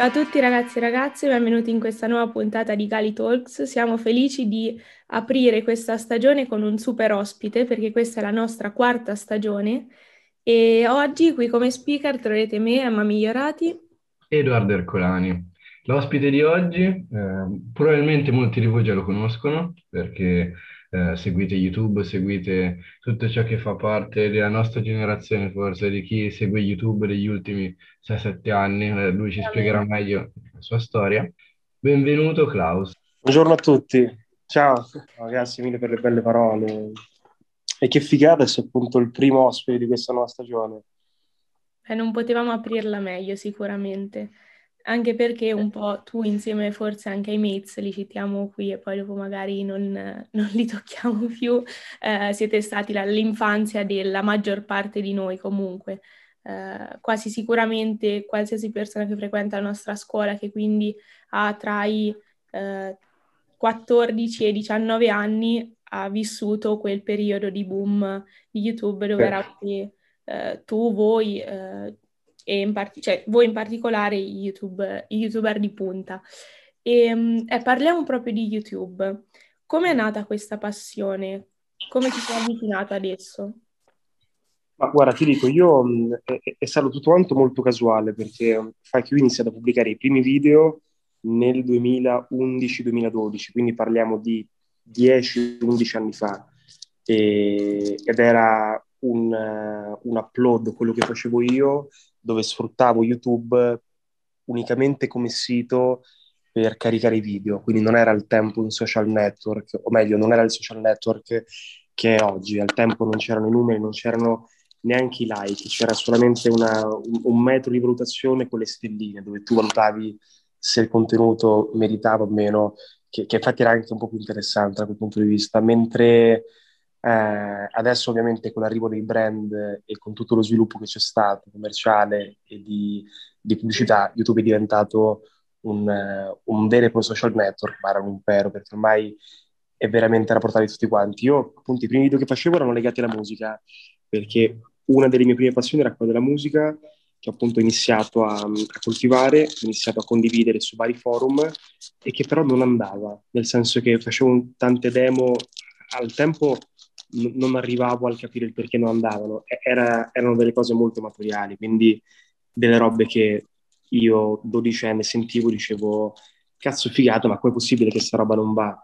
Ciao a tutti ragazzi e ragazze, benvenuti in questa nuova puntata di Gali Talks. Siamo felici di aprire questa stagione con un super ospite perché questa è la nostra quarta stagione e oggi qui come speaker troverete me, Emma Migliorati. Edoardo Ercolani. L'ospite di oggi, eh, probabilmente molti di voi già lo conoscono perché eh, seguite YouTube, seguite tutto ciò che fa parte della nostra generazione, forse di chi segue YouTube degli ultimi 6-7 anni. Eh, lui ci spiegherà meglio la sua storia. Benvenuto Klaus. Buongiorno a tutti. Ciao, grazie mille per le belle parole. E che figata essere appunto il primo ospite di questa nuova stagione. Eh, non potevamo aprirla meglio sicuramente, anche perché un po' tu insieme forse anche ai mates li citiamo qui e poi dopo magari non, non li tocchiamo più, eh, siete stati l'infanzia della maggior parte di noi comunque. Eh, quasi sicuramente qualsiasi persona che frequenta la nostra scuola, che quindi ha tra i eh, 14 e i 19 anni, ha vissuto quel periodo di boom di YouTube dove eravate eh, tu, voi, eh, e in part- cioè, voi in particolare i, YouTube, youtuber di punta. E mm, eh, parliamo proprio di YouTube. Come è nata questa passione? Come ti sei avvicinato adesso? Ma guarda, ti dico, io mm, è, è stato tutto quanto molto casuale perché fai che io ho iniziato a pubblicare i primi video nel 2011-2012, quindi parliamo di 10-11 anni fa. E, ed era un, un upload, quello che facevo io, dove sfruttavo YouTube unicamente come sito per caricare i video, quindi non era al tempo un social network, o meglio, non era il social network che è oggi, al tempo non c'erano i numeri, non c'erano neanche i like, c'era solamente una, un, un, metro di valutazione con le stelline, dove tu valutavi se il contenuto meritava o meno, che, che infatti era anche un po' più interessante da quel punto di vista, mentre eh, adesso ovviamente con l'arrivo dei brand e con tutto lo sviluppo che c'è stato commerciale e di, di pubblicità, YouTube è diventato un, un vero e proprio social network, ma era un impero, perché ormai è veramente alla portata di tutti quanti. Io appunto i primi video che facevo erano legati alla musica, perché una delle mie prime passioni era quella della musica, che ho appunto iniziato a, a coltivare, ho iniziato a condividere su vari forum e che però non andava, nel senso che facevo tante demo al tempo non arrivavo a capire il perché non andavano. Era, erano delle cose molto materiali, quindi delle robe che io, dodicenne, sentivo, dicevo, cazzo figata, ma com'è possibile che sta roba non va?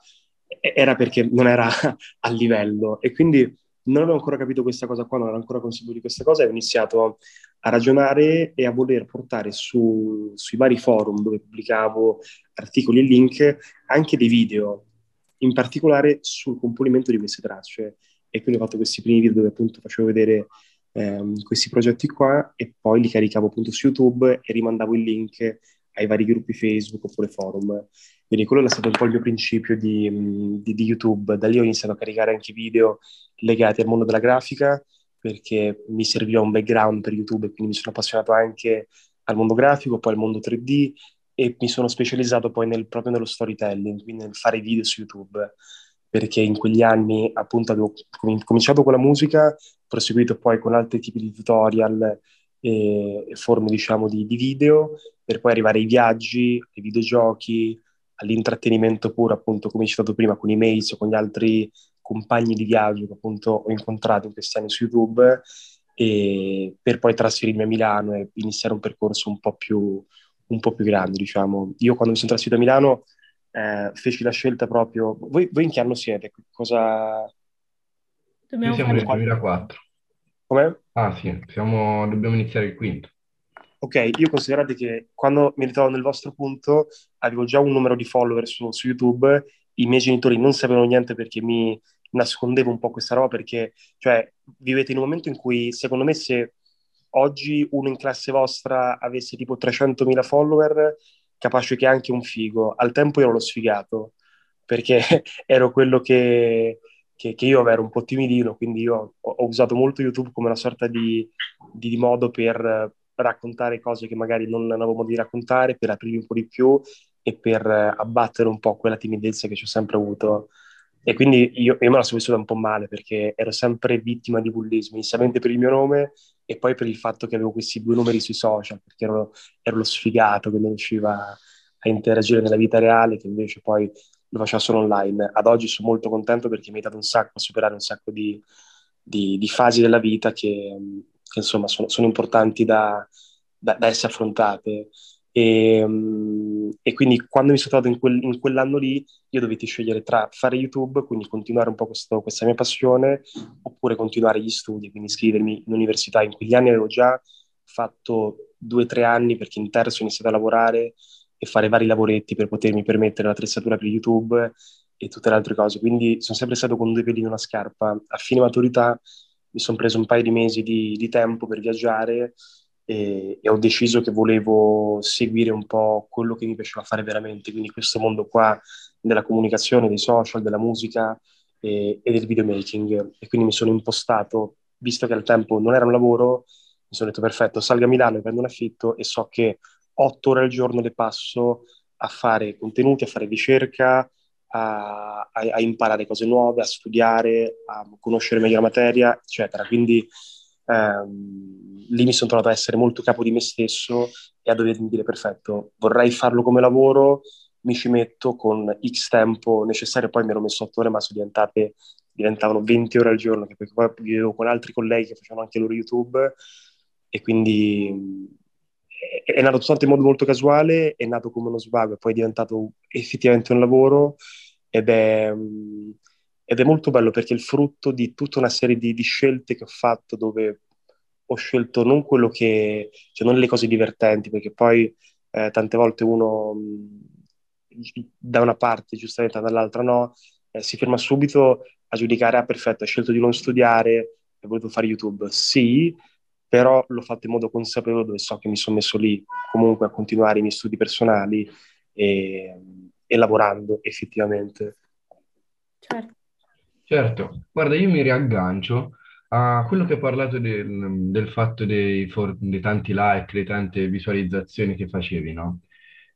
Era perché non era a livello. E quindi non avevo ancora capito questa cosa qua, non ero ancora consapevole di questa cosa e ho iniziato a ragionare e a voler portare su, sui vari forum dove pubblicavo articoli e link anche dei video, in particolare sul componimento di queste tracce e quindi ho fatto questi primi video dove appunto facevo vedere ehm, questi progetti qua e poi li caricavo appunto su YouTube e rimandavo il link ai vari gruppi Facebook oppure forum. Quindi quello è stato un po' il mio principio di, di, di YouTube. Da lì ho iniziato a caricare anche video legati al mondo della grafica perché mi serviva un background per YouTube e quindi mi sono appassionato anche al mondo grafico, poi al mondo 3D e mi sono specializzato poi nel, proprio nello storytelling, quindi nel fare video su YouTube perché in quegli anni appunto avevo cominciato con la musica, proseguito poi con altri tipi di tutorial e, forme diciamo di, di, video, per poi arrivare ai viaggi, ai videogiochi, all'intrattenimento puro appunto come citato prima con i mails o con gli altri compagni di viaggio che appunto ho incontrato in questi anni su YouTube e per poi trasferirmi a Milano e iniziare un percorso un po' più, un po più grande diciamo. Io quando mi sono trasferito a Milano eh, feci la scelta proprio... Voi, voi, in che anno siete? Cosa... Dobbiamo Noi siamo nel 2004. Come? Ah sì, siamo... dobbiamo iniziare il quinto. Ok, io considerate che quando mi ritrovo nel vostro punto avevo già un numero di follower su, su YouTube, i miei genitori non sapevano niente perché mi nascondevo un po' questa roba perché, cioè, vivete in un momento in cui, secondo me, se oggi uno in classe vostra avesse tipo 300.000 follower, capace che anche un figo. Al tempo ero lo sfigato, perché ero quello che, che, che, io ero un po' timidino, quindi io ho, ho usato molto YouTube come una sorta di, di, di, modo per raccontare cose che magari non avevo modo di raccontare, per aprirmi un po' di più e per abbattere un po' quella timidezza che ci ho sempre avuto E quindi io, io me la sono vissuta un po' male perché ero sempre vittima di bullismo, inizialmente per il mio nome e poi per il fatto che avevo questi due numeri sui social, perché ero, ero lo sfigato che non riusciva a interagire nella vita reale, che invece poi lo faceva solo online. Ad oggi sono molto contento perché mi ha dato un sacco a superare un sacco di, di, di fasi della vita che, che insomma sono, sono importanti da, da, da, essere affrontate. E, e, quindi quando mi sono trovato in, quel, in, quell'anno lì, io dovetti scegliere tra fare YouTube, quindi continuare un po' questo, questa mia passione, oppure continuare gli studi, quindi iscrivermi in università. In quegli anni avevo già fatto due o tre anni perché in terzo ho iniziato a lavorare e fare vari lavoretti per potermi permettere l'attrezzatura per YouTube e tutte le altre cose. Quindi sono sempre stato con due piedi in una scarpa. A fine maturità mi sono preso un paio di mesi di, di tempo per viaggiare e, e, ho deciso che volevo seguire un po' quello che mi piaceva fare veramente, quindi questo mondo qua della comunicazione, dei social, della musica e, e del videomaking. E quindi mi sono impostato, visto che al tempo non era un lavoro, mi sono detto perfetto, salgo a Milano, prendo un affitto e so che otto ore al giorno le passo a fare contenuti, a fare ricerca, a, a, a, imparare cose nuove, a studiare, a conoscere meglio la materia, eccetera. Quindi ehm, lì mi sono trovato a essere molto capo di me stesso e a dovermi dire perfetto, vorrei farlo come lavoro, mi ci metto con X tempo necessario, poi mi ero messo 8 ore, ma sono diventate, diventavano 20 ore al giorno, che poi vivevo con altri colleghi che facevano anche loro YouTube e quindi è nato tutto in modo molto casuale, è nato come uno svago e poi è diventato effettivamente un lavoro ed è, ed è molto bello perché è il frutto di tutta una serie di, di, scelte che ho fatto dove ho scelto non quello che, cioè non le cose divertenti, perché poi eh, tante volte uno da una parte giustamente dall'altra no, eh, si ferma subito a giudicare, ah perfetto, hai scelto di non studiare, hai voluto fare YouTube. Sì, però l'ho fatto in modo consapevole dove so che mi sono messo lì comunque a continuare i miei studi personali e, e lavorando effettivamente. Certo. Certo, guarda, io mi riaggancio a quello che hai parlato del, del fatto dei, for, dei, tanti like, le tante visualizzazioni che facevi, no?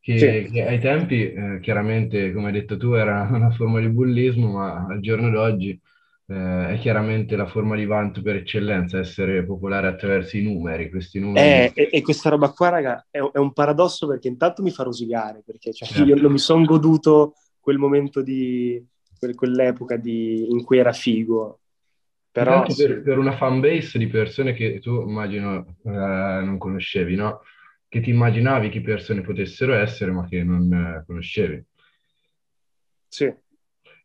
Che, sì. che ai tempi, eh, chiaramente, come hai detto tu, era una forma di bullismo, ma al giorno d'oggi eh, è chiaramente la forma di vanto per eccellenza, essere popolare attraverso i numeri, questi numeri. Eh, e, e, questa roba qua, raga, è, è, un paradosso perché intanto mi fa rosicare, perché cioè, certo. io non mi sono goduto quel momento di quell'epoca di, in cui era figo. Però per, per, una fan base di persone che tu immagino eh, non conoscevi, no? Che ti immaginavi che persone potessero essere, ma che non eh, conoscevi. Sì.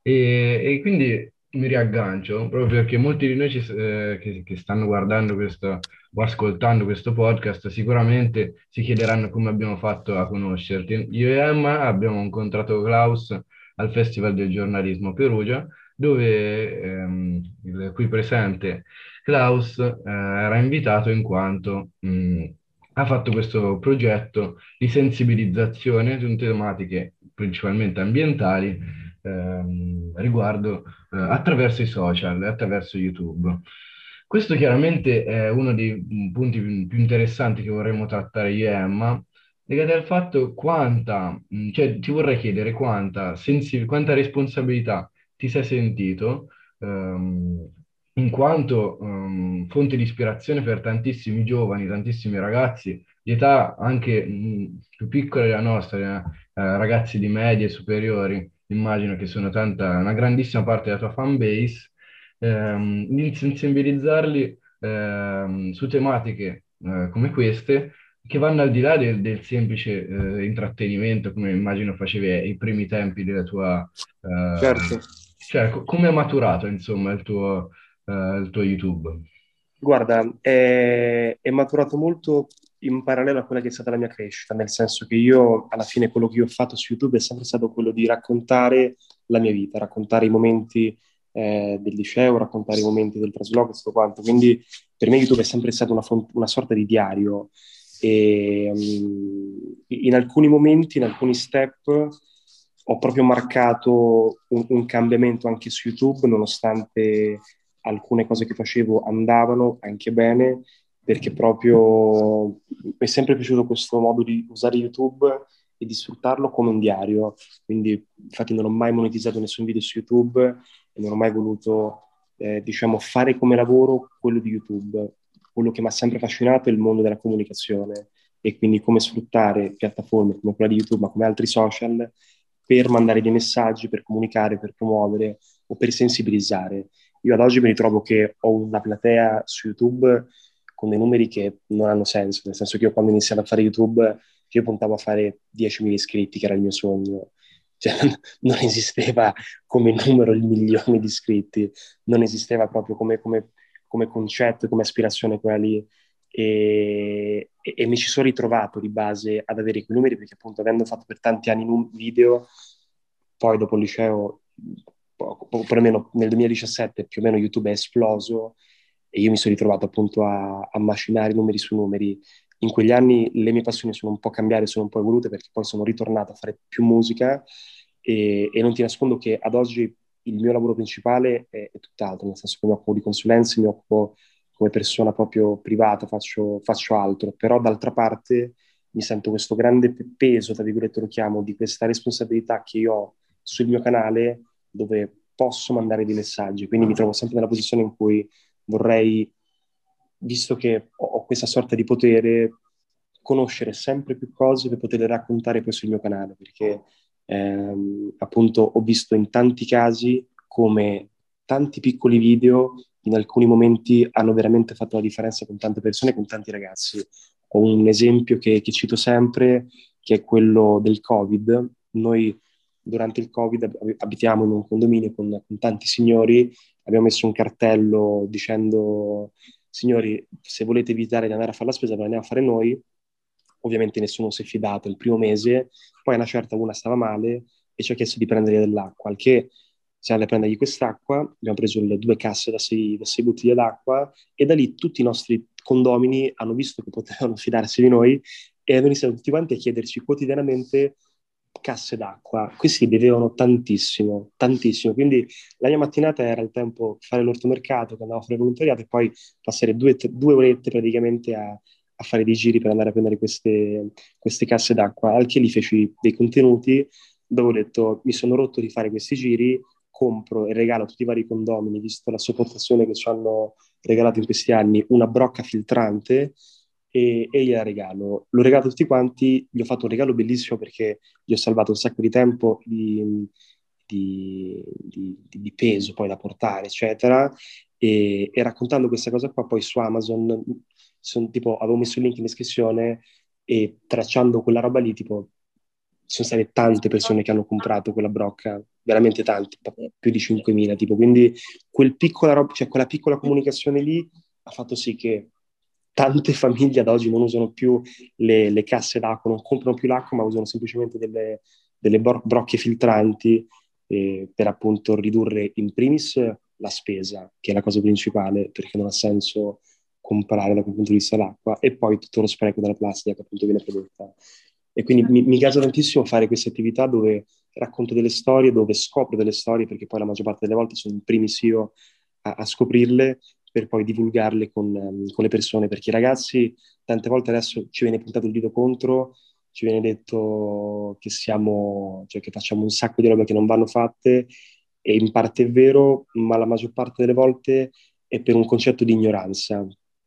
E, e quindi mi riaggancio proprio perché molti di noi ci, eh, che, che, stanno guardando questo o ascoltando questo podcast sicuramente si chiederanno come abbiamo fatto a conoscerti. Io e Emma abbiamo incontrato Klaus al Festival del giornalismo Perugia, dove ehm, il qui presente Klaus eh, era invitato in quanto mh, ha fatto questo progetto di sensibilizzazione su tematiche principalmente ambientali ehm, riguardo eh, attraverso i social e attraverso YouTube. Questo chiaramente è uno dei punti più interessanti che vorremmo trattare io e Emma, legato al fatto quanta, cioè ti vorrei chiedere quanta, sensi- quanta responsabilità ti sei sentito ehm, in quanto um, fonte di ispirazione per tantissimi giovani, tantissimi ragazzi di età anche mh, più piccola della nostra, eh, ragazzi di medie superiori, immagino che sono tanta, una grandissima parte della tua fan base, ehm, di sensibilizzarli ehm, su tematiche eh, come queste che vanno al di là del, del semplice eh, intrattenimento, come immagino facevi ai primi tempi della tua... Eh, certo. Cioè, come è maturato, insomma, il tuo, eh, il tuo YouTube? Guarda, è, è maturato molto in parallelo a quella che è stata la mia crescita, nel senso che io alla fine quello che io ho fatto su YouTube è sempre stato quello di raccontare la mia vita, raccontare i momenti eh, del liceo, raccontare i momenti del trasloco e tutto quanto. Quindi per me YouTube è sempre stato una, font- una sorta di diario e um, in alcuni momenti, in alcuni step ho proprio marcato un, un cambiamento anche su YouTube, nonostante alcune cose che facevo andavano anche bene perché proprio mi è sempre piaciuto questo modo di usare YouTube e di sfruttarlo come un diario. Quindi, infatti, non ho mai monetizzato nessun video su YouTube e non ho mai voluto, eh, diciamo, fare come lavoro quello di YouTube. Quello che mi ha sempre affascinato è il mondo della comunicazione e quindi come sfruttare piattaforme come quella di YouTube, ma come altri social, per mandare dei messaggi, per comunicare, per promuovere o per sensibilizzare. Io ad oggi mi ritrovo che ho una platea su YouTube con dei numeri che non hanno senso, nel senso che io quando iniziavo a fare YouTube, io puntavo a fare 10.000 iscritti, che era il mio sogno. Cioè, non esisteva come numero il milione di iscritti, non esisteva proprio come, come, come concetto, come aspirazione quella lì. E, e, e, mi ci sono ritrovato di base ad avere quei numeri perché appunto avendo fatto per tanti anni un video, poi dopo il liceo, poco, poco, perlomeno nel 2017 più o meno YouTube è esploso e io mi sono ritrovato appunto a, a macinare numeri su numeri. In quegli anni le mie passioni sono un po' cambiate, sono un po' evolute perché poi sono ritornato a fare più musica e, e non ti nascondo che ad oggi il mio lavoro principale è, è tutt'altro, nel senso che mi occupo di consulenze, mi occupo come persona proprio privata, faccio, faccio altro, però d'altra parte mi sento questo grande peso, tra virgolette lo chiamo, di questa responsabilità che io ho sul mio canale dove posso mandare dei messaggi, quindi mi trovo sempre nella posizione in cui vorrei, visto che ho questa sorta di potere, conoscere sempre più cose per poterle raccontare poi sul mio canale, perché ehm, appunto ho visto in tanti casi come tanti piccoli video in alcuni momenti hanno veramente fatto la differenza con tante persone, con tanti ragazzi. Ho un esempio che, che cito sempre, che è quello del Covid. Noi durante il Covid abitiamo in un condominio con, con tanti signori abbiamo messo un cartello dicendo signori, se volete evitare di andare a fare la spesa, ve la andiamo a fare noi. Ovviamente nessuno si è fidato il primo mese, poi una certa una stava male e ci ha chiesto di prendergli dell'acqua, al che siamo andati a prendergli quest'acqua, abbiamo preso le due casse da sei, da sei bottiglie d'acqua e da lì tutti i nostri condomini hanno visto che potevano fidarsi di noi e hanno iniziato tutti quanti a chiederci quotidianamente casse d'acqua. Questi bevevano tantissimo, tantissimo. Quindi la mia mattinata era il tempo fare l'ortomercato, che andavo a fare volontariato, e poi passare due, due orette praticamente a, a, fare dei giri per andare a prendere queste, queste casse d'acqua. Al che lì feci dei contenuti dove ho detto mi sono rotto di fare questi giri, compro e regalo a tutti i vari condomini, visto la sopportazione che ci hanno regalato in questi anni, una brocca filtrante e, e gliela regalo. L'ho regalato a tutti quanti, gli ho fatto un regalo bellissimo perché gli ho salvato un sacco di tempo, di, di, di, di peso poi da portare, eccetera. E, e, raccontando questa cosa qua poi su Amazon, son, tipo, avevo messo il link in descrizione e tracciando quella roba lì, tipo, sono state tante persone che hanno comprato quella brocca, veramente tante, più di 5.000, tipo, quindi quel piccola roba, cioè quella piccola comunicazione lì ha fatto sì che tante famiglie ad oggi non usano più le, le casse d'acqua, non comprano più l'acqua, ma usano semplicemente delle, delle brocche filtranti eh, per appunto ridurre in primis la spesa, che è la cosa principale, perché non ha senso comprare da quel punto di vista l'acqua, e poi tutto lo spreco della plastica che appunto viene prodotta. E quindi mi, mi piace tantissimo fare queste attività dove racconto delle storie, dove scopro delle storie, perché poi la maggior parte delle volte sono in primis io a, a scoprirle per poi divulgarle con, um, con, le persone, perché i ragazzi tante volte adesso ci viene puntato il dito contro, ci viene detto che siamo, cioè che facciamo un sacco di robe che non vanno fatte e in parte è vero, ma la maggior parte delle volte è per un concetto di ignoranza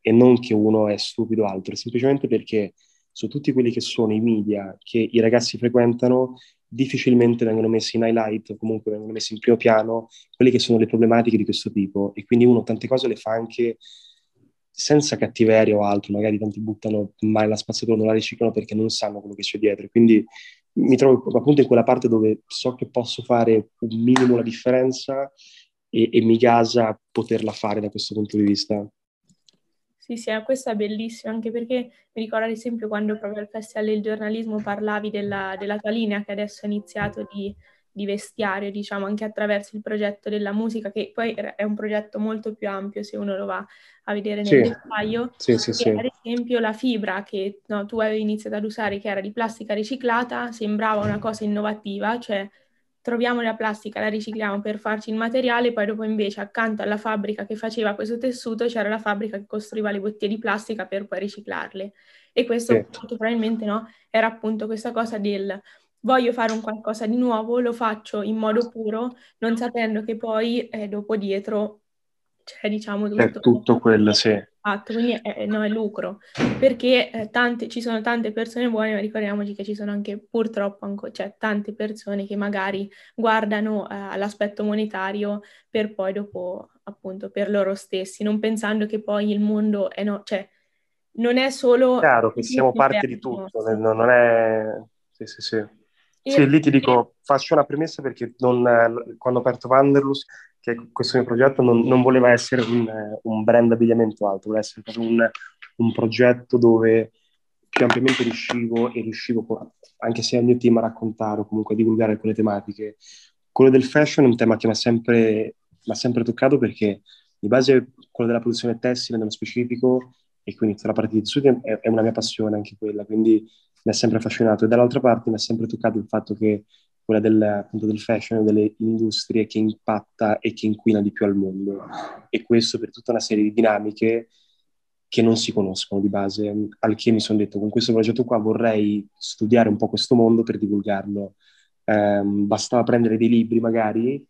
e non che uno è stupido o altro, è semplicemente perché su tutti quelli che sono i media che i ragazzi frequentano difficilmente vengono messi in highlight o comunque vengono messi in primo piano quelle che sono le problematiche di questo tipo e quindi uno tante cose le fa anche senza cattiveria o altro, magari tanti buttano mai la spazzatura, non la riciclano perché non sanno quello che c'è dietro. Quindi mi trovo appunto in quella parte dove so che posso fare un minimo la differenza e, e mi gasa poterla fare da questo punto di vista. Sì, sì, questo è bellissimo, anche perché mi ricordo ad esempio quando proprio al Festival del giornalismo parlavi della, della tua linea che adesso ha iniziato di, di, vestiario, diciamo, anche attraverso il progetto della musica, che poi è un progetto molto più ampio se uno lo va a vedere nel sì. dettaglio. Sì, sì, sì. Ad esempio la fibra che no, tu avevi iniziato ad usare, che era di plastica riciclata, sembrava una cosa innovativa, cioè troviamo la plastica, la ricicliamo per farci il materiale, poi dopo invece accanto alla fabbrica che faceva questo tessuto c'era la fabbrica che costruiva le bottiglie di plastica per poi riciclarle. E questo sì. molto probabilmente no, era appunto questa cosa del voglio fare un qualcosa di nuovo, lo faccio in modo puro, non sapendo che poi eh, dopo dietro c'è diciamo tutto, è tutto quello, sì. Fatto, quindi è, no, è lucro, perché eh, tante, ci sono tante persone buone, ma ricordiamoci che ci sono anche purtroppo anco, cioè, tante persone che magari guardano eh, all'aspetto monetario per poi dopo, appunto, per loro stessi, non pensando che poi il mondo è no, cioè, non è solo... Chiaro che siamo parte di tutto, non, non è... Sì, sì, sì. Sì, lì ti dico, faccio una premessa perché non, quando ho aperto Wanderlust che questo mio progetto non, non voleva essere un, un, brand abbigliamento alto, voleva essere un, un progetto dove più ampiamente riuscivo e riuscivo, anche se al mio team, a raccontare o comunque a divulgare alcune tematiche. Quello del fashion è un tema che mi ha sempre, sempre, toccato perché di base quello della produzione tessile nello specifico e quindi tutta la parte di studio è, è una mia passione anche quella, quindi mi ha sempre affascinato e dall'altra parte mi ha sempre toccato il fatto che quella del, appunto, del fashion, delle industrie che impatta e che inquina di più al mondo. E questo per tutta una serie di dinamiche che non si conoscono di base, al che mi sono detto con questo progetto qua vorrei studiare un po' questo mondo per divulgarlo. Eh, bastava prendere dei libri magari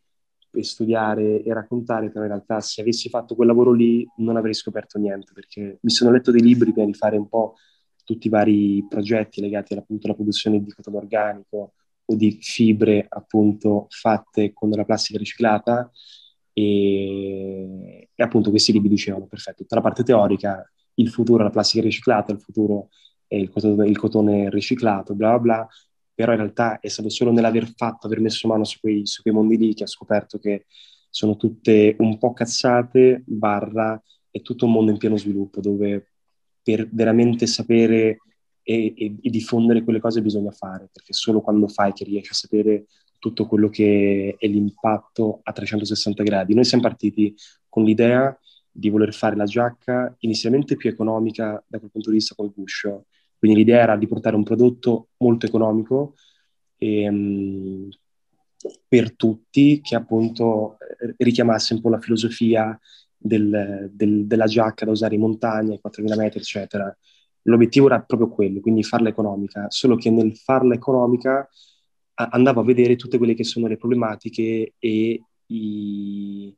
e studiare e raccontare, però in realtà se avessi fatto quel lavoro lì non avrei scoperto niente, perché mi sono letto dei libri prima di fare un po' tutti i vari progetti legati appunto alla produzione di cotone organico, di fibre appunto fatte con la plastica riciclata e, e appunto questi libri dicevano perfetto, tutta la parte teorica, il futuro è la plastica riciclata, il futuro è il cotone, il cotone riciclato, bla bla bla, però in realtà è stato solo nell'aver fatto, aver messo mano su quei, su quei mondi lì che ha scoperto che sono tutte un po' cazzate, barra, è tutto un mondo in pieno sviluppo dove per veramente sapere e, e, e, diffondere quelle cose bisogna fare, perché solo quando fai che riesci a sapere tutto quello che è l'impatto a 360 gradi. Noi siamo partiti con l'idea di voler fare la giacca inizialmente più economica da quel punto di vista col guscio, quindi l'idea era di portare un prodotto molto economico e, um, per tutti che appunto eh, richiamasse un po' la filosofia del, del, della giacca da usare in montagna, ai 4.000 metri, eccetera l'obiettivo era proprio quello, quindi farla economica, solo che nel farla economica a- andavo a vedere tutte quelle che sono le problematiche e i,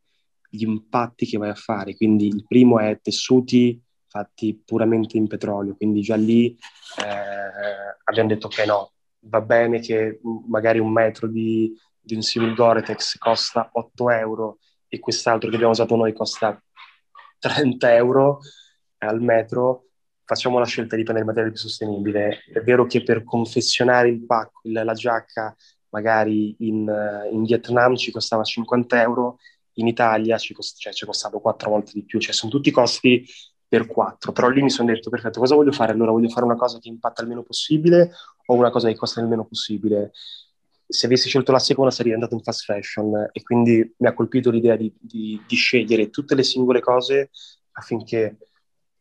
gli impatti che vai a fare. Quindi il primo è tessuti fatti puramente in petrolio, quindi già lì eh, abbiamo detto che no, va bene che magari un metro di, di un simil Gore-Tex costa 8 euro e quest'altro che abbiamo usato noi costa 30 euro al metro, facciamo la scelta di prendere materiale più sostenibile. È vero che per confezionare il pacco, la giacca, magari in, in, Vietnam ci costava 50 euro, in Italia ci, cost- cioè, ci costava quattro volte di più, cioè sono tutti costi per quattro. Però lì mi sono detto, perfetto, cosa voglio fare? Allora voglio fare una cosa che impatta il meno possibile o una cosa che costa il meno possibile? Se avessi scelto la seconda sarei andato in fast fashion e quindi mi ha colpito l'idea di, di, di scegliere tutte le singole cose affinché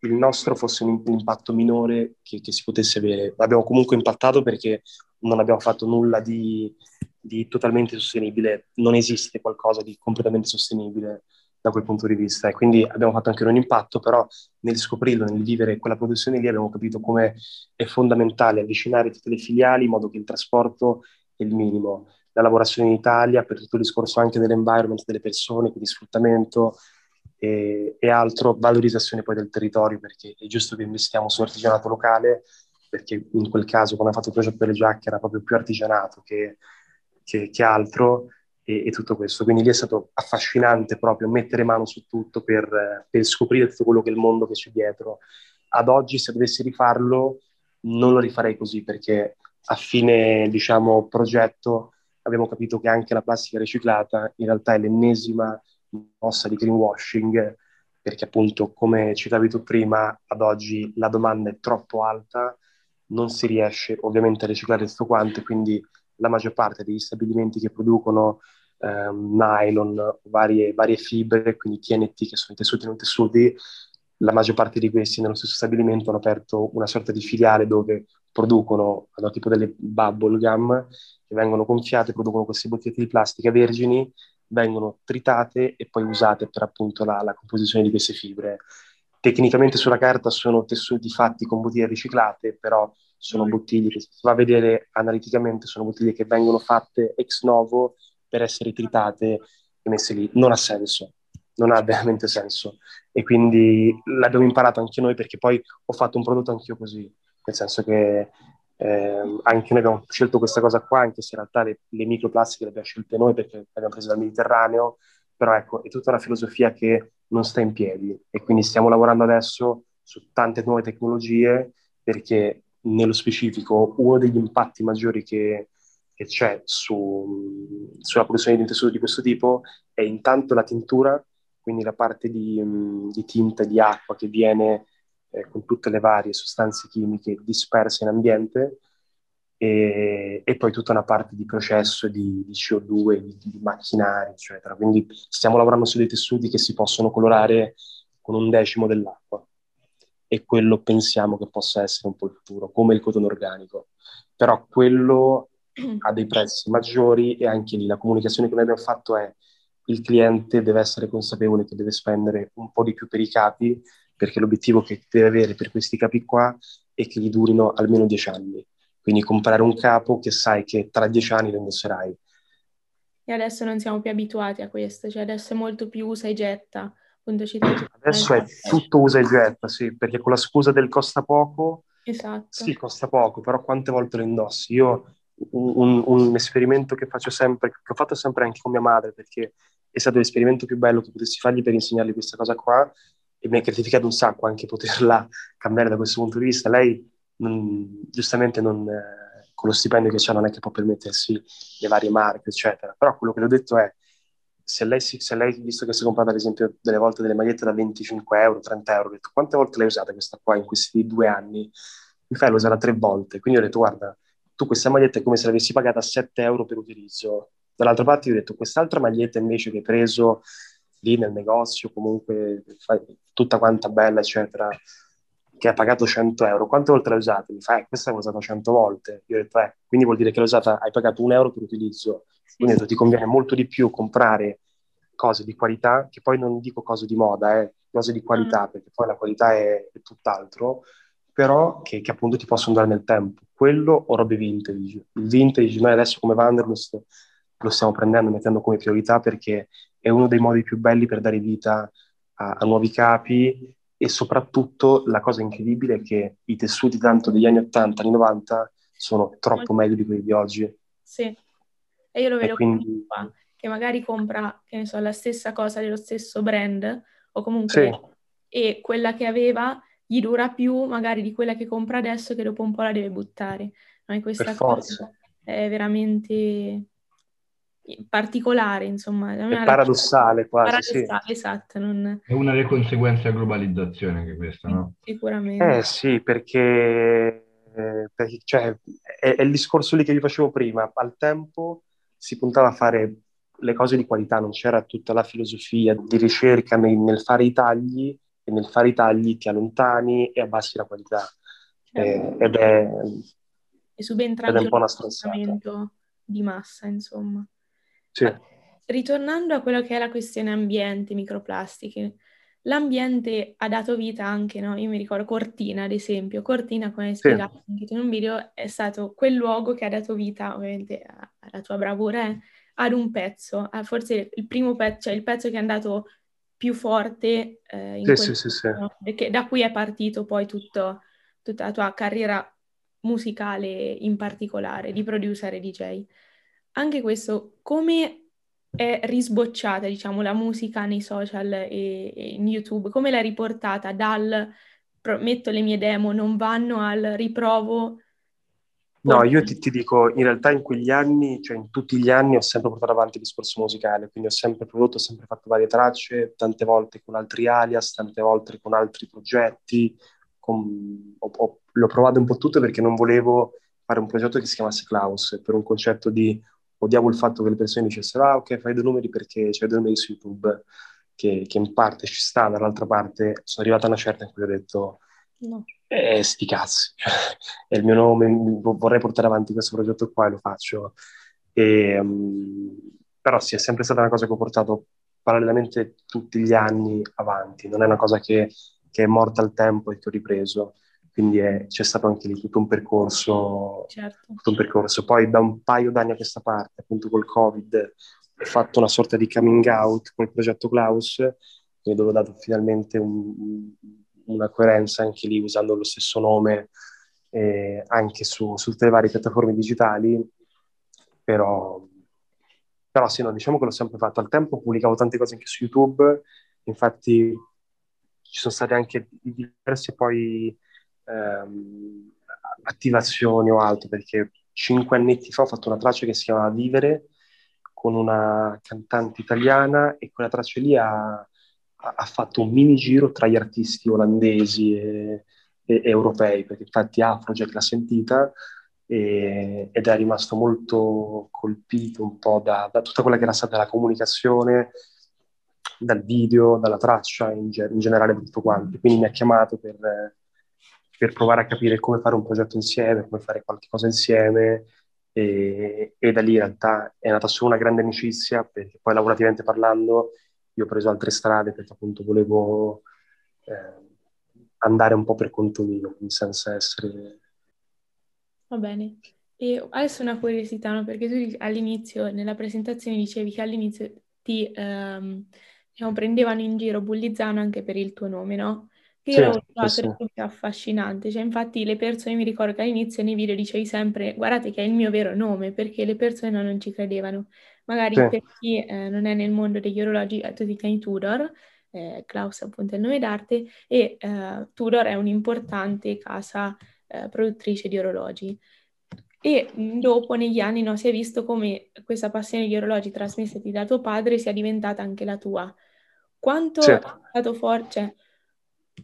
il nostro fosse un, impatto minore che, che, si potesse avere. Abbiamo comunque impattato perché non abbiamo fatto nulla di, di, totalmente sostenibile, non esiste qualcosa di completamente sostenibile da quel punto di vista. E quindi abbiamo fatto anche un impatto, però nel scoprirlo, nel vivere quella produzione lì abbiamo capito come è fondamentale avvicinare tutte le filiali in modo che il trasporto è il minimo, la lavorazione in Italia per tutto il discorso anche dell'environment, delle persone, quindi sfruttamento, e, e altro, valorizzazione poi del territorio, perché è giusto che investiamo sull'artigianato locale, perché in quel caso quando ha fatto il progetto delle giacche era proprio più artigianato che, che, che altro, e, e, tutto questo. Quindi lì è stato affascinante proprio mettere mano su tutto per, per scoprire tutto quello che è il mondo che c'è dietro. Ad oggi, se dovessi rifarlo, non lo rifarei così perché a fine, diciamo, progetto abbiamo capito che anche la plastica riciclata in realtà è l'ennesima mossa di greenwashing, perché appunto, come citavi tu prima, ad oggi la domanda è troppo alta, non si riesce ovviamente a riciclare tutto quanto, quindi la maggior parte degli stabilimenti che producono ehm, nylon, varie, varie fibre, quindi TNT, che sono i tessuti non tessuti, la maggior parte di questi nello stesso stabilimento hanno aperto una sorta di filiale dove producono, hanno tipo delle bubble gum che vengono gonfiate, producono queste bottigliette di plastica vergini vengono tritate e poi usate per appunto la, la composizione di queste fibre. Tecnicamente sulla carta sono tessuti fatti con bottiglie riciclate, però sono bottiglie che si va a vedere analiticamente, sono bottiglie che vengono fatte ex novo per essere tritate e messe lì. Non ha senso, non ha veramente senso. E quindi l'abbiamo imparato anche noi perché poi ho fatto un prodotto anch'io così, nel senso che eh, anche noi abbiamo scelto questa cosa qua, anche se in realtà le, le microplastiche le abbiamo scelte noi perché le abbiamo prese dal Mediterraneo, però ecco, è tutta una filosofia che non sta in piedi e quindi stiamo lavorando adesso su tante nuove tecnologie perché nello specifico uno degli impatti maggiori che, che c'è su, sulla produzione di un tessuto di questo tipo è intanto la tintura, quindi la parte di, di tinta di acqua che viene eh, con tutte le varie sostanze chimiche disperse in ambiente e, e, poi tutta una parte di processo di, di CO2, di, di, macchinari, eccetera. Quindi stiamo lavorando su dei tessuti che si possono colorare con un decimo dell'acqua e quello pensiamo che possa essere un po' il futuro, come il cotone organico. Però quello ha dei prezzi maggiori e anche lì la comunicazione che noi abbiamo fatto è il cliente deve essere consapevole che deve spendere un po' di più per i capi perché l'obiettivo che deve avere per questi capi qua è che gli durino almeno dieci anni. Quindi comprare un capo che sai che tra dieci anni lo indosserai. E adesso non siamo più abituati a questo, cioè adesso è molto più usa e getta. Adesso è tutto usa e getta, sì, perché con la scusa del costa poco, esatto. sì, costa poco, però quante volte lo indossi? Io un, un, esperimento che faccio sempre, che ho fatto sempre anche con mia madre, perché è stato l'esperimento più bello che potessi fargli per insegnargli questa cosa qua, e mi ha gratificato un sacco anche poterla cambiare da questo punto di vista. Lei non, giustamente non, eh, con lo stipendio che c'ha non è che può permettersi le varie marche, eccetera. Però quello che le ho detto è, se lei, se lei visto che si è comprata ad esempio delle volte delle magliette da 25 euro, 30 euro, ho detto quante volte l'hai usata questa qua in questi due anni? Mi fai l'usare tre volte. Quindi ho detto guarda, tu questa maglietta è come se l'avessi pagata 7 euro per utilizzo. Dall'altra parte ho detto quest'altra maglietta invece che hai preso lì nel negozio, comunque tutta quanta bella, eccetera, che ha pagato 100 euro. Quante volte l'hai usata? Mi fa, eh, questa l'ho usata 100 volte. Io ho detto, eh, quindi vuol dire che l'hai usata, hai pagato un euro per utilizzo. Quindi detto, ti conviene molto di più comprare cose di qualità, che poi non dico cose di moda, eh, cose di qualità, mm. perché poi la qualità è, è tutt'altro, però che, che, appunto ti possono dare nel tempo. Quello o robe vintage. Il vintage, noi adesso come Vanderlust lo stiamo prendendo, mettendo come priorità perché è uno dei modi più belli per dare vita a, a nuovi capi e soprattutto la cosa incredibile è che i tessuti tanto degli anni 80, anni 90 sono troppo meglio di quelli di oggi. Sì, e io lo vedo quindi... qua, che magari compra, che ne so, la stessa cosa dello stesso brand o comunque sì. e quella che aveva gli dura più magari di quella che compra adesso che dopo un po' la deve buttare. No? questa cosa è veramente particolare, insomma. È paradossale quasi, paradossale, sì. esatto. Non... È una delle conseguenze della globalizzazione che questa, no? Sicuramente. Eh sì, perché, eh, perché cioè, è, è, il discorso lì che vi facevo prima. Al tempo si puntava a fare le cose di qualità, non c'era tutta la filosofia di ricerca nel, nel fare i tagli e nel fare i tagli ti allontani e abbassi la qualità. Certo. Eh, ed è... E subentra anche un di massa, insomma. Sì. Ritornando a quello che è la questione ambiente, microplastiche, l'ambiente ha dato vita anche, no? Io mi ricordo Cortina, ad esempio. Cortina, come hai spiegato sì. anche in un video, è stato quel luogo che ha dato vita, ovviamente, alla tua bravura, eh, ad un pezzo, forse il primo pezzo, cioè il pezzo che è andato più forte eh, in sì, sì, sì, no? Perché da cui è partito poi tutto, tutta la tua carriera musicale in particolare, di producer e DJ anche questo, come è risbocciata, diciamo, la musica nei social e, e in YouTube? Come l'hai riportata dal metto le mie demo, non vanno al riprovo? No, io ti, ti, dico, in realtà in quegli anni, cioè in tutti gli anni ho sempre portato avanti il discorso musicale, quindi ho sempre prodotto, ho sempre fatto varie tracce, tante volte con altri alias, tante volte con altri progetti, con, ho, ho, l'ho provato un po' tutto perché non volevo fare un progetto che si chiamasse Klaus, per un concetto di odiavo il fatto che le persone dicessero ah ok fai due numeri perché c'è due numeri su YouTube che, che, in parte ci sta, dall'altra parte sono arrivata a una certa in cui ho detto no. eh, sti cazzi, è il mio nome, vorrei portare avanti questo progetto qua e lo faccio. E, um, però sì, è sempre stata una cosa che ho portato parallelamente tutti gli anni avanti, non è una cosa che, che è morta al tempo e che ho ripreso. Quindi è, c'è stato anche lì tutto un percorso, certo. tutto un percorso. Poi da un paio d'anni a questa parte, appunto col Covid, ho fatto una sorta di coming out col progetto Klaus, quindi dove ho dato finalmente un, una coerenza anche lì usando lo stesso nome eh, anche su, su, tutte le varie piattaforme digitali, però, però sì, no, diciamo che l'ho sempre fatto. Al tempo pubblicavo tante cose anche su YouTube, infatti ci sono state anche diverse poi ehm, attivazioni o altro, perché cinque anni fa ho fatto una traccia che si chiamava Vivere con una cantante italiana e quella traccia lì ha, ha fatto un mini giro tra gli artisti olandesi e, e, europei, perché infatti Afrojack l'ha sentita e, ed è rimasto molto colpito un po' da, da, tutta quella che era stata la comunicazione, dal video, dalla traccia, in, ge- in generale tutto quanto. Quindi mi ha chiamato per, per, provare a capire come fare un progetto insieme, come fare qualche cosa insieme e, e da lì in realtà è nata solo una grande amicizia perché poi lavorativamente parlando io ho preso altre strade perché appunto volevo... Eh, andare un po' per conto mio, senza essere... Va bene. E adesso una curiosità, no? perché tu all'inizio, nella presentazione dicevi che all'inizio ti ehm, diciamo, prendevano in giro, bullizzavano anche per il tuo nome, no? Io sì, trovato sì. affascinante, cioè infatti le persone, mi ricordo che all'inizio nei video dicevi sempre guardate che è il mio vero nome, perché le persone non ci credevano. Magari sì. per chi eh, non è nel mondo degli orologi, eh, tu ti chiami Tudor, eh, Klaus appunto è il nome d'arte, e eh, Tudor è un'importante casa eh, produttrice di orologi. E dopo, negli anni, no, si è visto come questa passione di orologi trasmessati da tuo padre sia diventata anche la tua. Quanto è stato forte, cioè,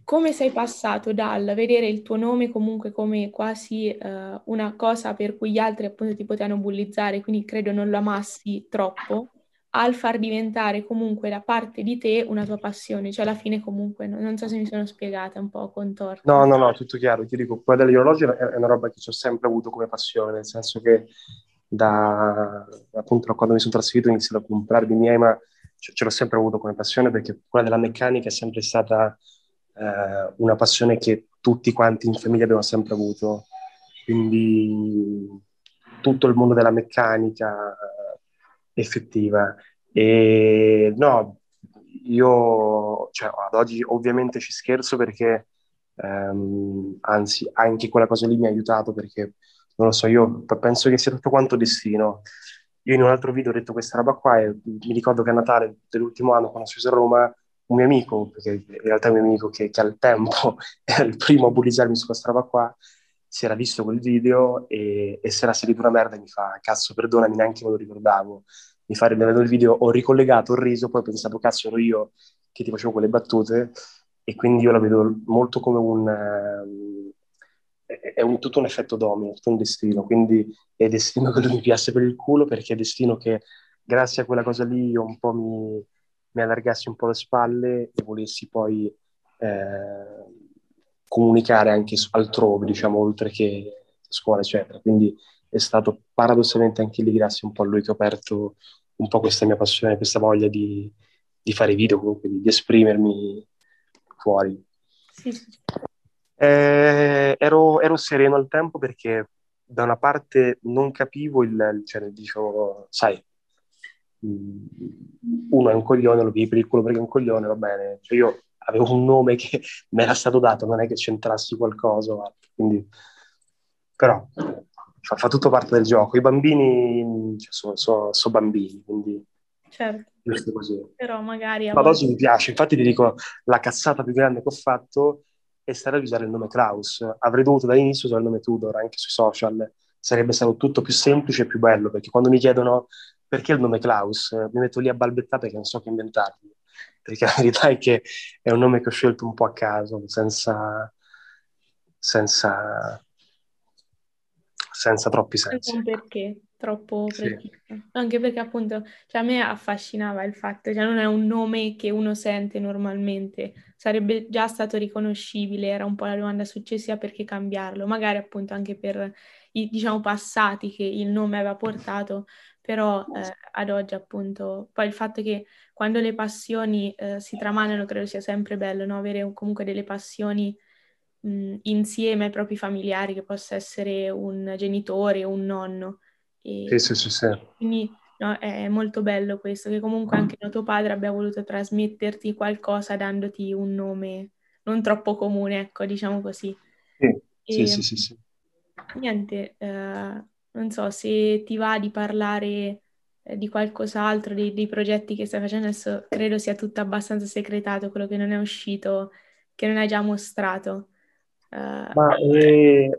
come sei passato dal vedere il tuo nome comunque come quasi uh, una cosa per cui gli altri appunto ti potevano bullizzare, quindi credo non lo amassi troppo, al far diventare comunque da parte di te una tua passione, cioè alla fine comunque, no, non so se mi sono spiegata un po' contorta. No, no, no, tutto chiaro, ti dico, quella degli orologi è una roba che ho sempre avuto come passione, nel senso che da appunto da quando mi sono trasferito ho iniziato a comprarmi i miei, ma ce, ce l'ho sempre avuto come passione perché quella della meccanica è sempre stata eh, una passione che tutti quanti in famiglia abbiamo sempre avuto, quindi tutto il mondo della meccanica, effettiva. E no, io cioè, ad oggi ovviamente ci scherzo perché, ehm, anzi, anche quella cosa lì mi ha aiutato perché, non lo so, io penso che sia tutto quanto destino. Io in un altro video ho detto questa roba qua e mi ricordo che a Natale dell'ultimo anno, quando sono a Roma, un mio amico, perché in realtà è un mio amico che, che al tempo era il primo a bullizzarmi su questa roba qua, si era visto quel video e, e si era salito una merda e mi fa, cazzo, perdonami, neanche me lo ricordavo. Mi fare vedendo il video, ho ricollegato il riso, poi ho pensato, cazzo, ero io che ti facevo quelle battute, e quindi io la vedo molto come un... Uh, è un, tutto un effetto domino, tutto un destino, quindi è destino che lui mi piace per il culo, perché è destino che grazie a quella cosa lì io un po' mi, mi allargassi un po' le spalle e volessi poi eh, comunicare anche altrove, diciamo, oltre che scuola, eccetera. Quindi è stato paradossalmente anche lì grazie un po' a lui che ho aperto un po' questa mia passione, questa voglia di, di fare video, comunque di, di esprimermi fuori. Sì, sì. Eh, ero, ero, sereno al tempo perché da una parte non capivo il, cioè dicevo, sai, uno è un coglione, lo vivi per il culo perché è un coglione, va bene. Cioè io avevo un nome che mi era stato dato, non è che c'entrassi qualcosa, quindi però fa, fa, tutto parte del gioco. I bambini cioè, sono, sono, sono, bambini, quindi certo. Però magari... Ma oggi mi piace, infatti ti dico, la cazzata più grande che ho fatto è stata di usare il nome Klaus. Avrei dovuto dall'inizio usare il nome Tudor anche sui social. Sarebbe stato tutto più semplice e più bello, perché quando mi chiedono perché il nome Klaus, mi metto lì a balbettare perché non so che inventarmi. Perché la verità è che è un nome che ho scelto un po' a caso, senza, senza senza troppi sensi. Perché troppo preciso. Sì. Anche perché appunto, cioè a me affascinava il fatto, cioè non è un nome che uno sente normalmente, sarebbe già stato riconoscibile, era un po' la domanda successiva perché cambiarlo, magari appunto anche per i diciamo passati che il nome aveva portato, però eh, ad oggi appunto, poi il fatto che quando le passioni eh, si tramanano credo sia sempre bello, no? avere comunque delle passioni mh, insieme ai propri familiari, che possa essere un genitore o un nonno. E sì, sì, sì, sì. Quindi no, è molto bello questo, che comunque anche tuo padre abbia voluto trasmetterti qualcosa dandoti un nome non troppo comune, ecco, diciamo così. Sì, e, sì, sì, sì, Niente, eh, non so se ti va di parlare eh, di qualcos'altro, dei, dei, progetti che stai facendo, adesso credo sia tutto abbastanza segretato, quello che non è uscito, che non hai già mostrato. Uh, Ma eh,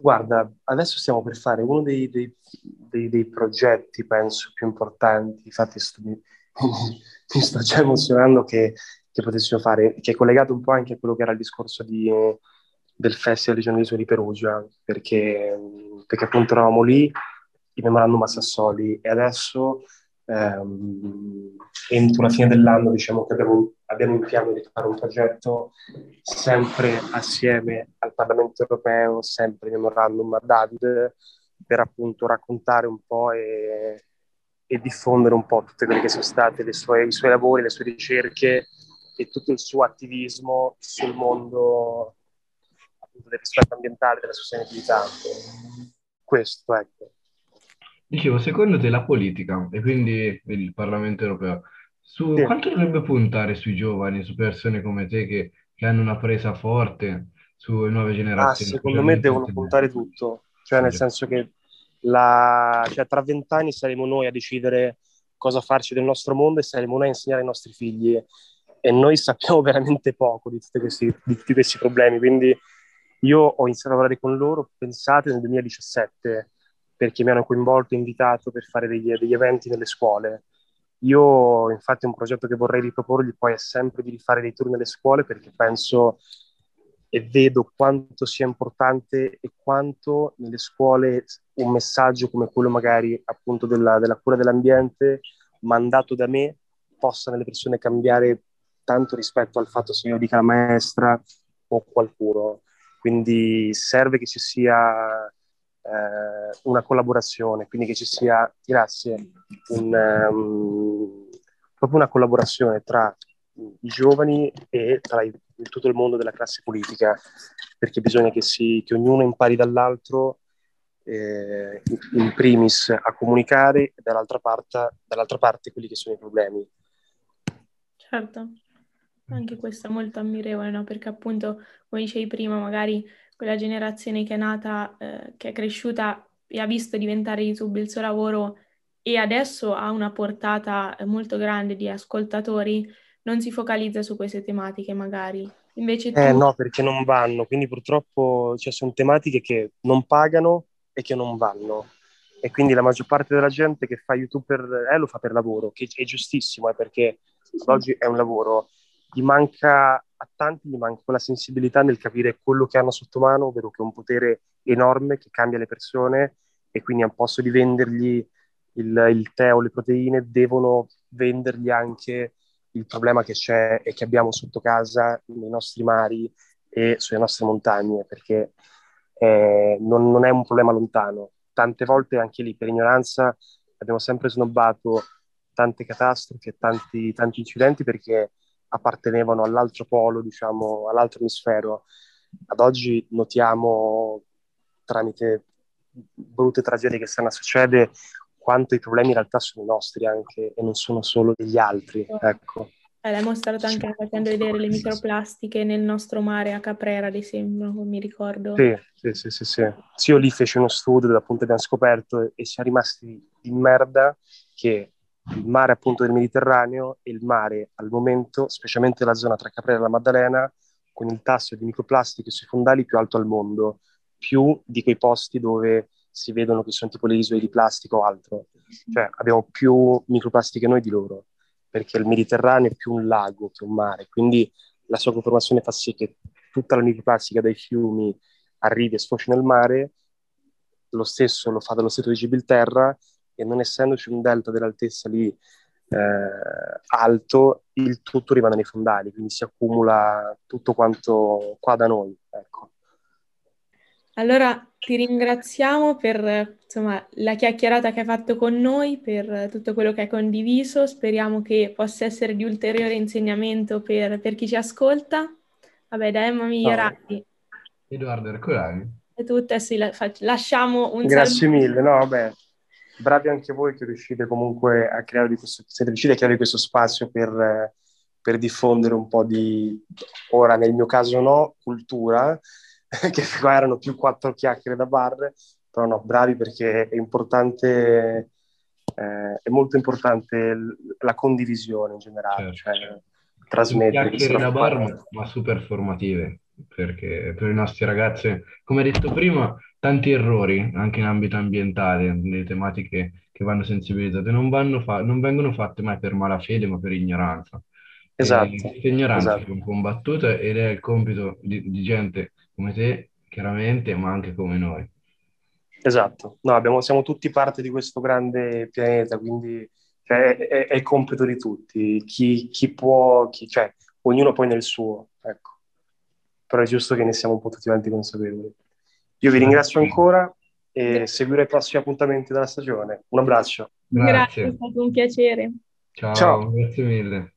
guarda, adesso stiamo per fare uno dei, dei, dei progetti, penso, più importanti, infatti sto, mi, mi, sto già emozionando che, che potessimo fare, che è collegato un po' anche a quello che era il discorso di, del Festival di giornalismo di Perugia, perché, perché appunto eravamo lì il memorandum a Sassoli e adesso ehm, entro la fine dell'anno diciamo che abbiamo, abbiamo in piano di fare un progetto sempre assieme al Parlamento europeo, sempre il memorandum a David, per appunto raccontare un po' e, e diffondere un po' tutte quelle che sono state sue, i suoi lavori, le sue ricerche e tutto il suo attivismo sul mondo appunto, del rispetto ambientale, della sostenibilità. Questo, ecco. Dicevo, secondo te la politica e quindi il Parlamento europeo, su sì. quanto dovrebbe puntare sui giovani, su persone come te che, che hanno una presa forte, sulle nuove ah, generazioni? Ah, secondo me devono puntare tutto, cioè nel senso che la, cioè, tra vent'anni saremo noi a decidere cosa farci del nostro mondo e saremo noi a insegnare ai nostri figli e noi sappiamo veramente poco di tutti questi, di tutti questi problemi, quindi io ho iniziato a lavorare con loro, pensate, nel 2017 perché mi hanno coinvolto e invitato per fare degli, degli eventi nelle scuole. Io infatti un progetto che vorrei riproporgli poi è sempre di rifare dei tour nelle scuole perché penso e vedo quanto sia importante e quanto nelle scuole un messaggio come quello magari appunto della, della cura dell'ambiente mandato da me possa nelle persone cambiare tanto rispetto al fatto se io dica la maestra o qualcuno. Quindi serve che ci sia eh, una collaborazione, quindi che ci sia, grazie, un, um, proprio una collaborazione tra i giovani e tra i, tutto il mondo della classe politica, perché bisogna che, si, che ognuno impari dall'altro, eh, in primis a comunicare e dall'altra parte, dall'altra parte quelli che sono i problemi. Certo, anche questo è molto ammirevole, no? perché appunto, come dicevi prima, magari quella generazione che è nata, eh, che è cresciuta e ha visto diventare YouTube il suo lavoro e adesso ha una portata eh, molto grande di ascoltatori, non si focalizza su queste tematiche magari. Invece tu... Eh no, perché non vanno, quindi purtroppo cioè, sono tematiche che non pagano e che non vanno. E quindi la maggior parte della gente che fa YouTube per, eh, lo fa per lavoro, che è giustissimo, eh, perché sì, sì. oggi è un lavoro. Gli manca a tanti gli manca quella sensibilità nel capire quello che hanno sotto mano, ovvero che è un potere enorme che cambia le persone e quindi al posto di vendergli il, il tè o le proteine devono vendergli anche il problema che c'è e che abbiamo sotto casa, nei nostri mari e sulle nostre montagne, perché eh, non, non, è un problema lontano. Tante volte anche lì, per ignoranza, abbiamo sempre snobbato tante catastrofi e tanti, tanti incidenti perché appartenevano all'altro polo, diciamo, all'altro emisfero. Ad oggi notiamo tramite brutte tragedie che stanno a succedere quanto i problemi in realtà sono nostri anche e non sono solo degli altri, ecco. Eh, l'hai mostrato anche facendo vedere le microplastiche nel nostro mare a Caprera, ad esempio, mi ricordo. Sì, sì, sì, sì, sì. sì io lì feci uno studio dove appunto abbiamo scoperto e siamo rimasti in merda che il mare appunto del Mediterraneo e il mare al momento, specialmente la zona tra Caprera e la Maddalena, con il tasso di microplastiche sui fondali più alto al mondo, più di quei posti dove si vedono che sono tipo le isole di plastica o altro. Cioè abbiamo più microplastiche noi di loro, perché il Mediterraneo è più un lago che un mare, quindi la sua conformazione fa sì che tutta la microplastica dai fiumi arrivi e sfoci nel mare, lo stesso lo fa dallo Stato di Gibilterra e non essendoci un delta dell'altezza lì eh, alto, il tutto rimane nei fondali, quindi si accumula tutto quanto qua da noi. Ecco. Allora ti ringraziamo per insomma, la chiacchierata che hai fatto con noi, per tutto quello che hai condiviso. Speriamo che possa essere di ulteriore insegnamento per, per chi ci ascolta. Vabbè, da Emma Migliorati Edoardo Ercolani. È tutto, sì, lasciamo un Grazie saluto. mille, no, vabbè, bravi anche voi che riuscite comunque a creare questo, siete riusciti a creare questo spazio per, per diffondere un po' di, ora nel mio caso no, cultura, che qua erano più quattro chiacchiere da bar, però no, bravi perché è importante, eh, è molto importante la condivisione in generale, certo. cioè trasmettere. Chiacchiere da bar, ma super formative, perché per i nostri ragazzi, come detto prima, tanti errori anche in ambito ambientale, nelle tematiche che vanno sensibilizzate, non, vanno fa- non vengono fatte mai per malafede, ma per ignoranza. Esatto. Questa ignoranza esatto. è combattuta ed è il compito di, di, gente come te, chiaramente, ma anche come noi. Esatto, no, abbiamo, siamo tutti parte di questo grande pianeta, quindi cioè, è, è, il compito di tutti. Chi, chi può, chi, cioè, ognuno poi nel suo, ecco. Però è giusto che ne siamo un po' tutti quanti consapevoli. Io vi ringrazio ancora e seguire i prossimi appuntamenti della stagione. Un abbraccio. Grazie, Grazie è stato un piacere. Ciao, Ciao. grazie mille.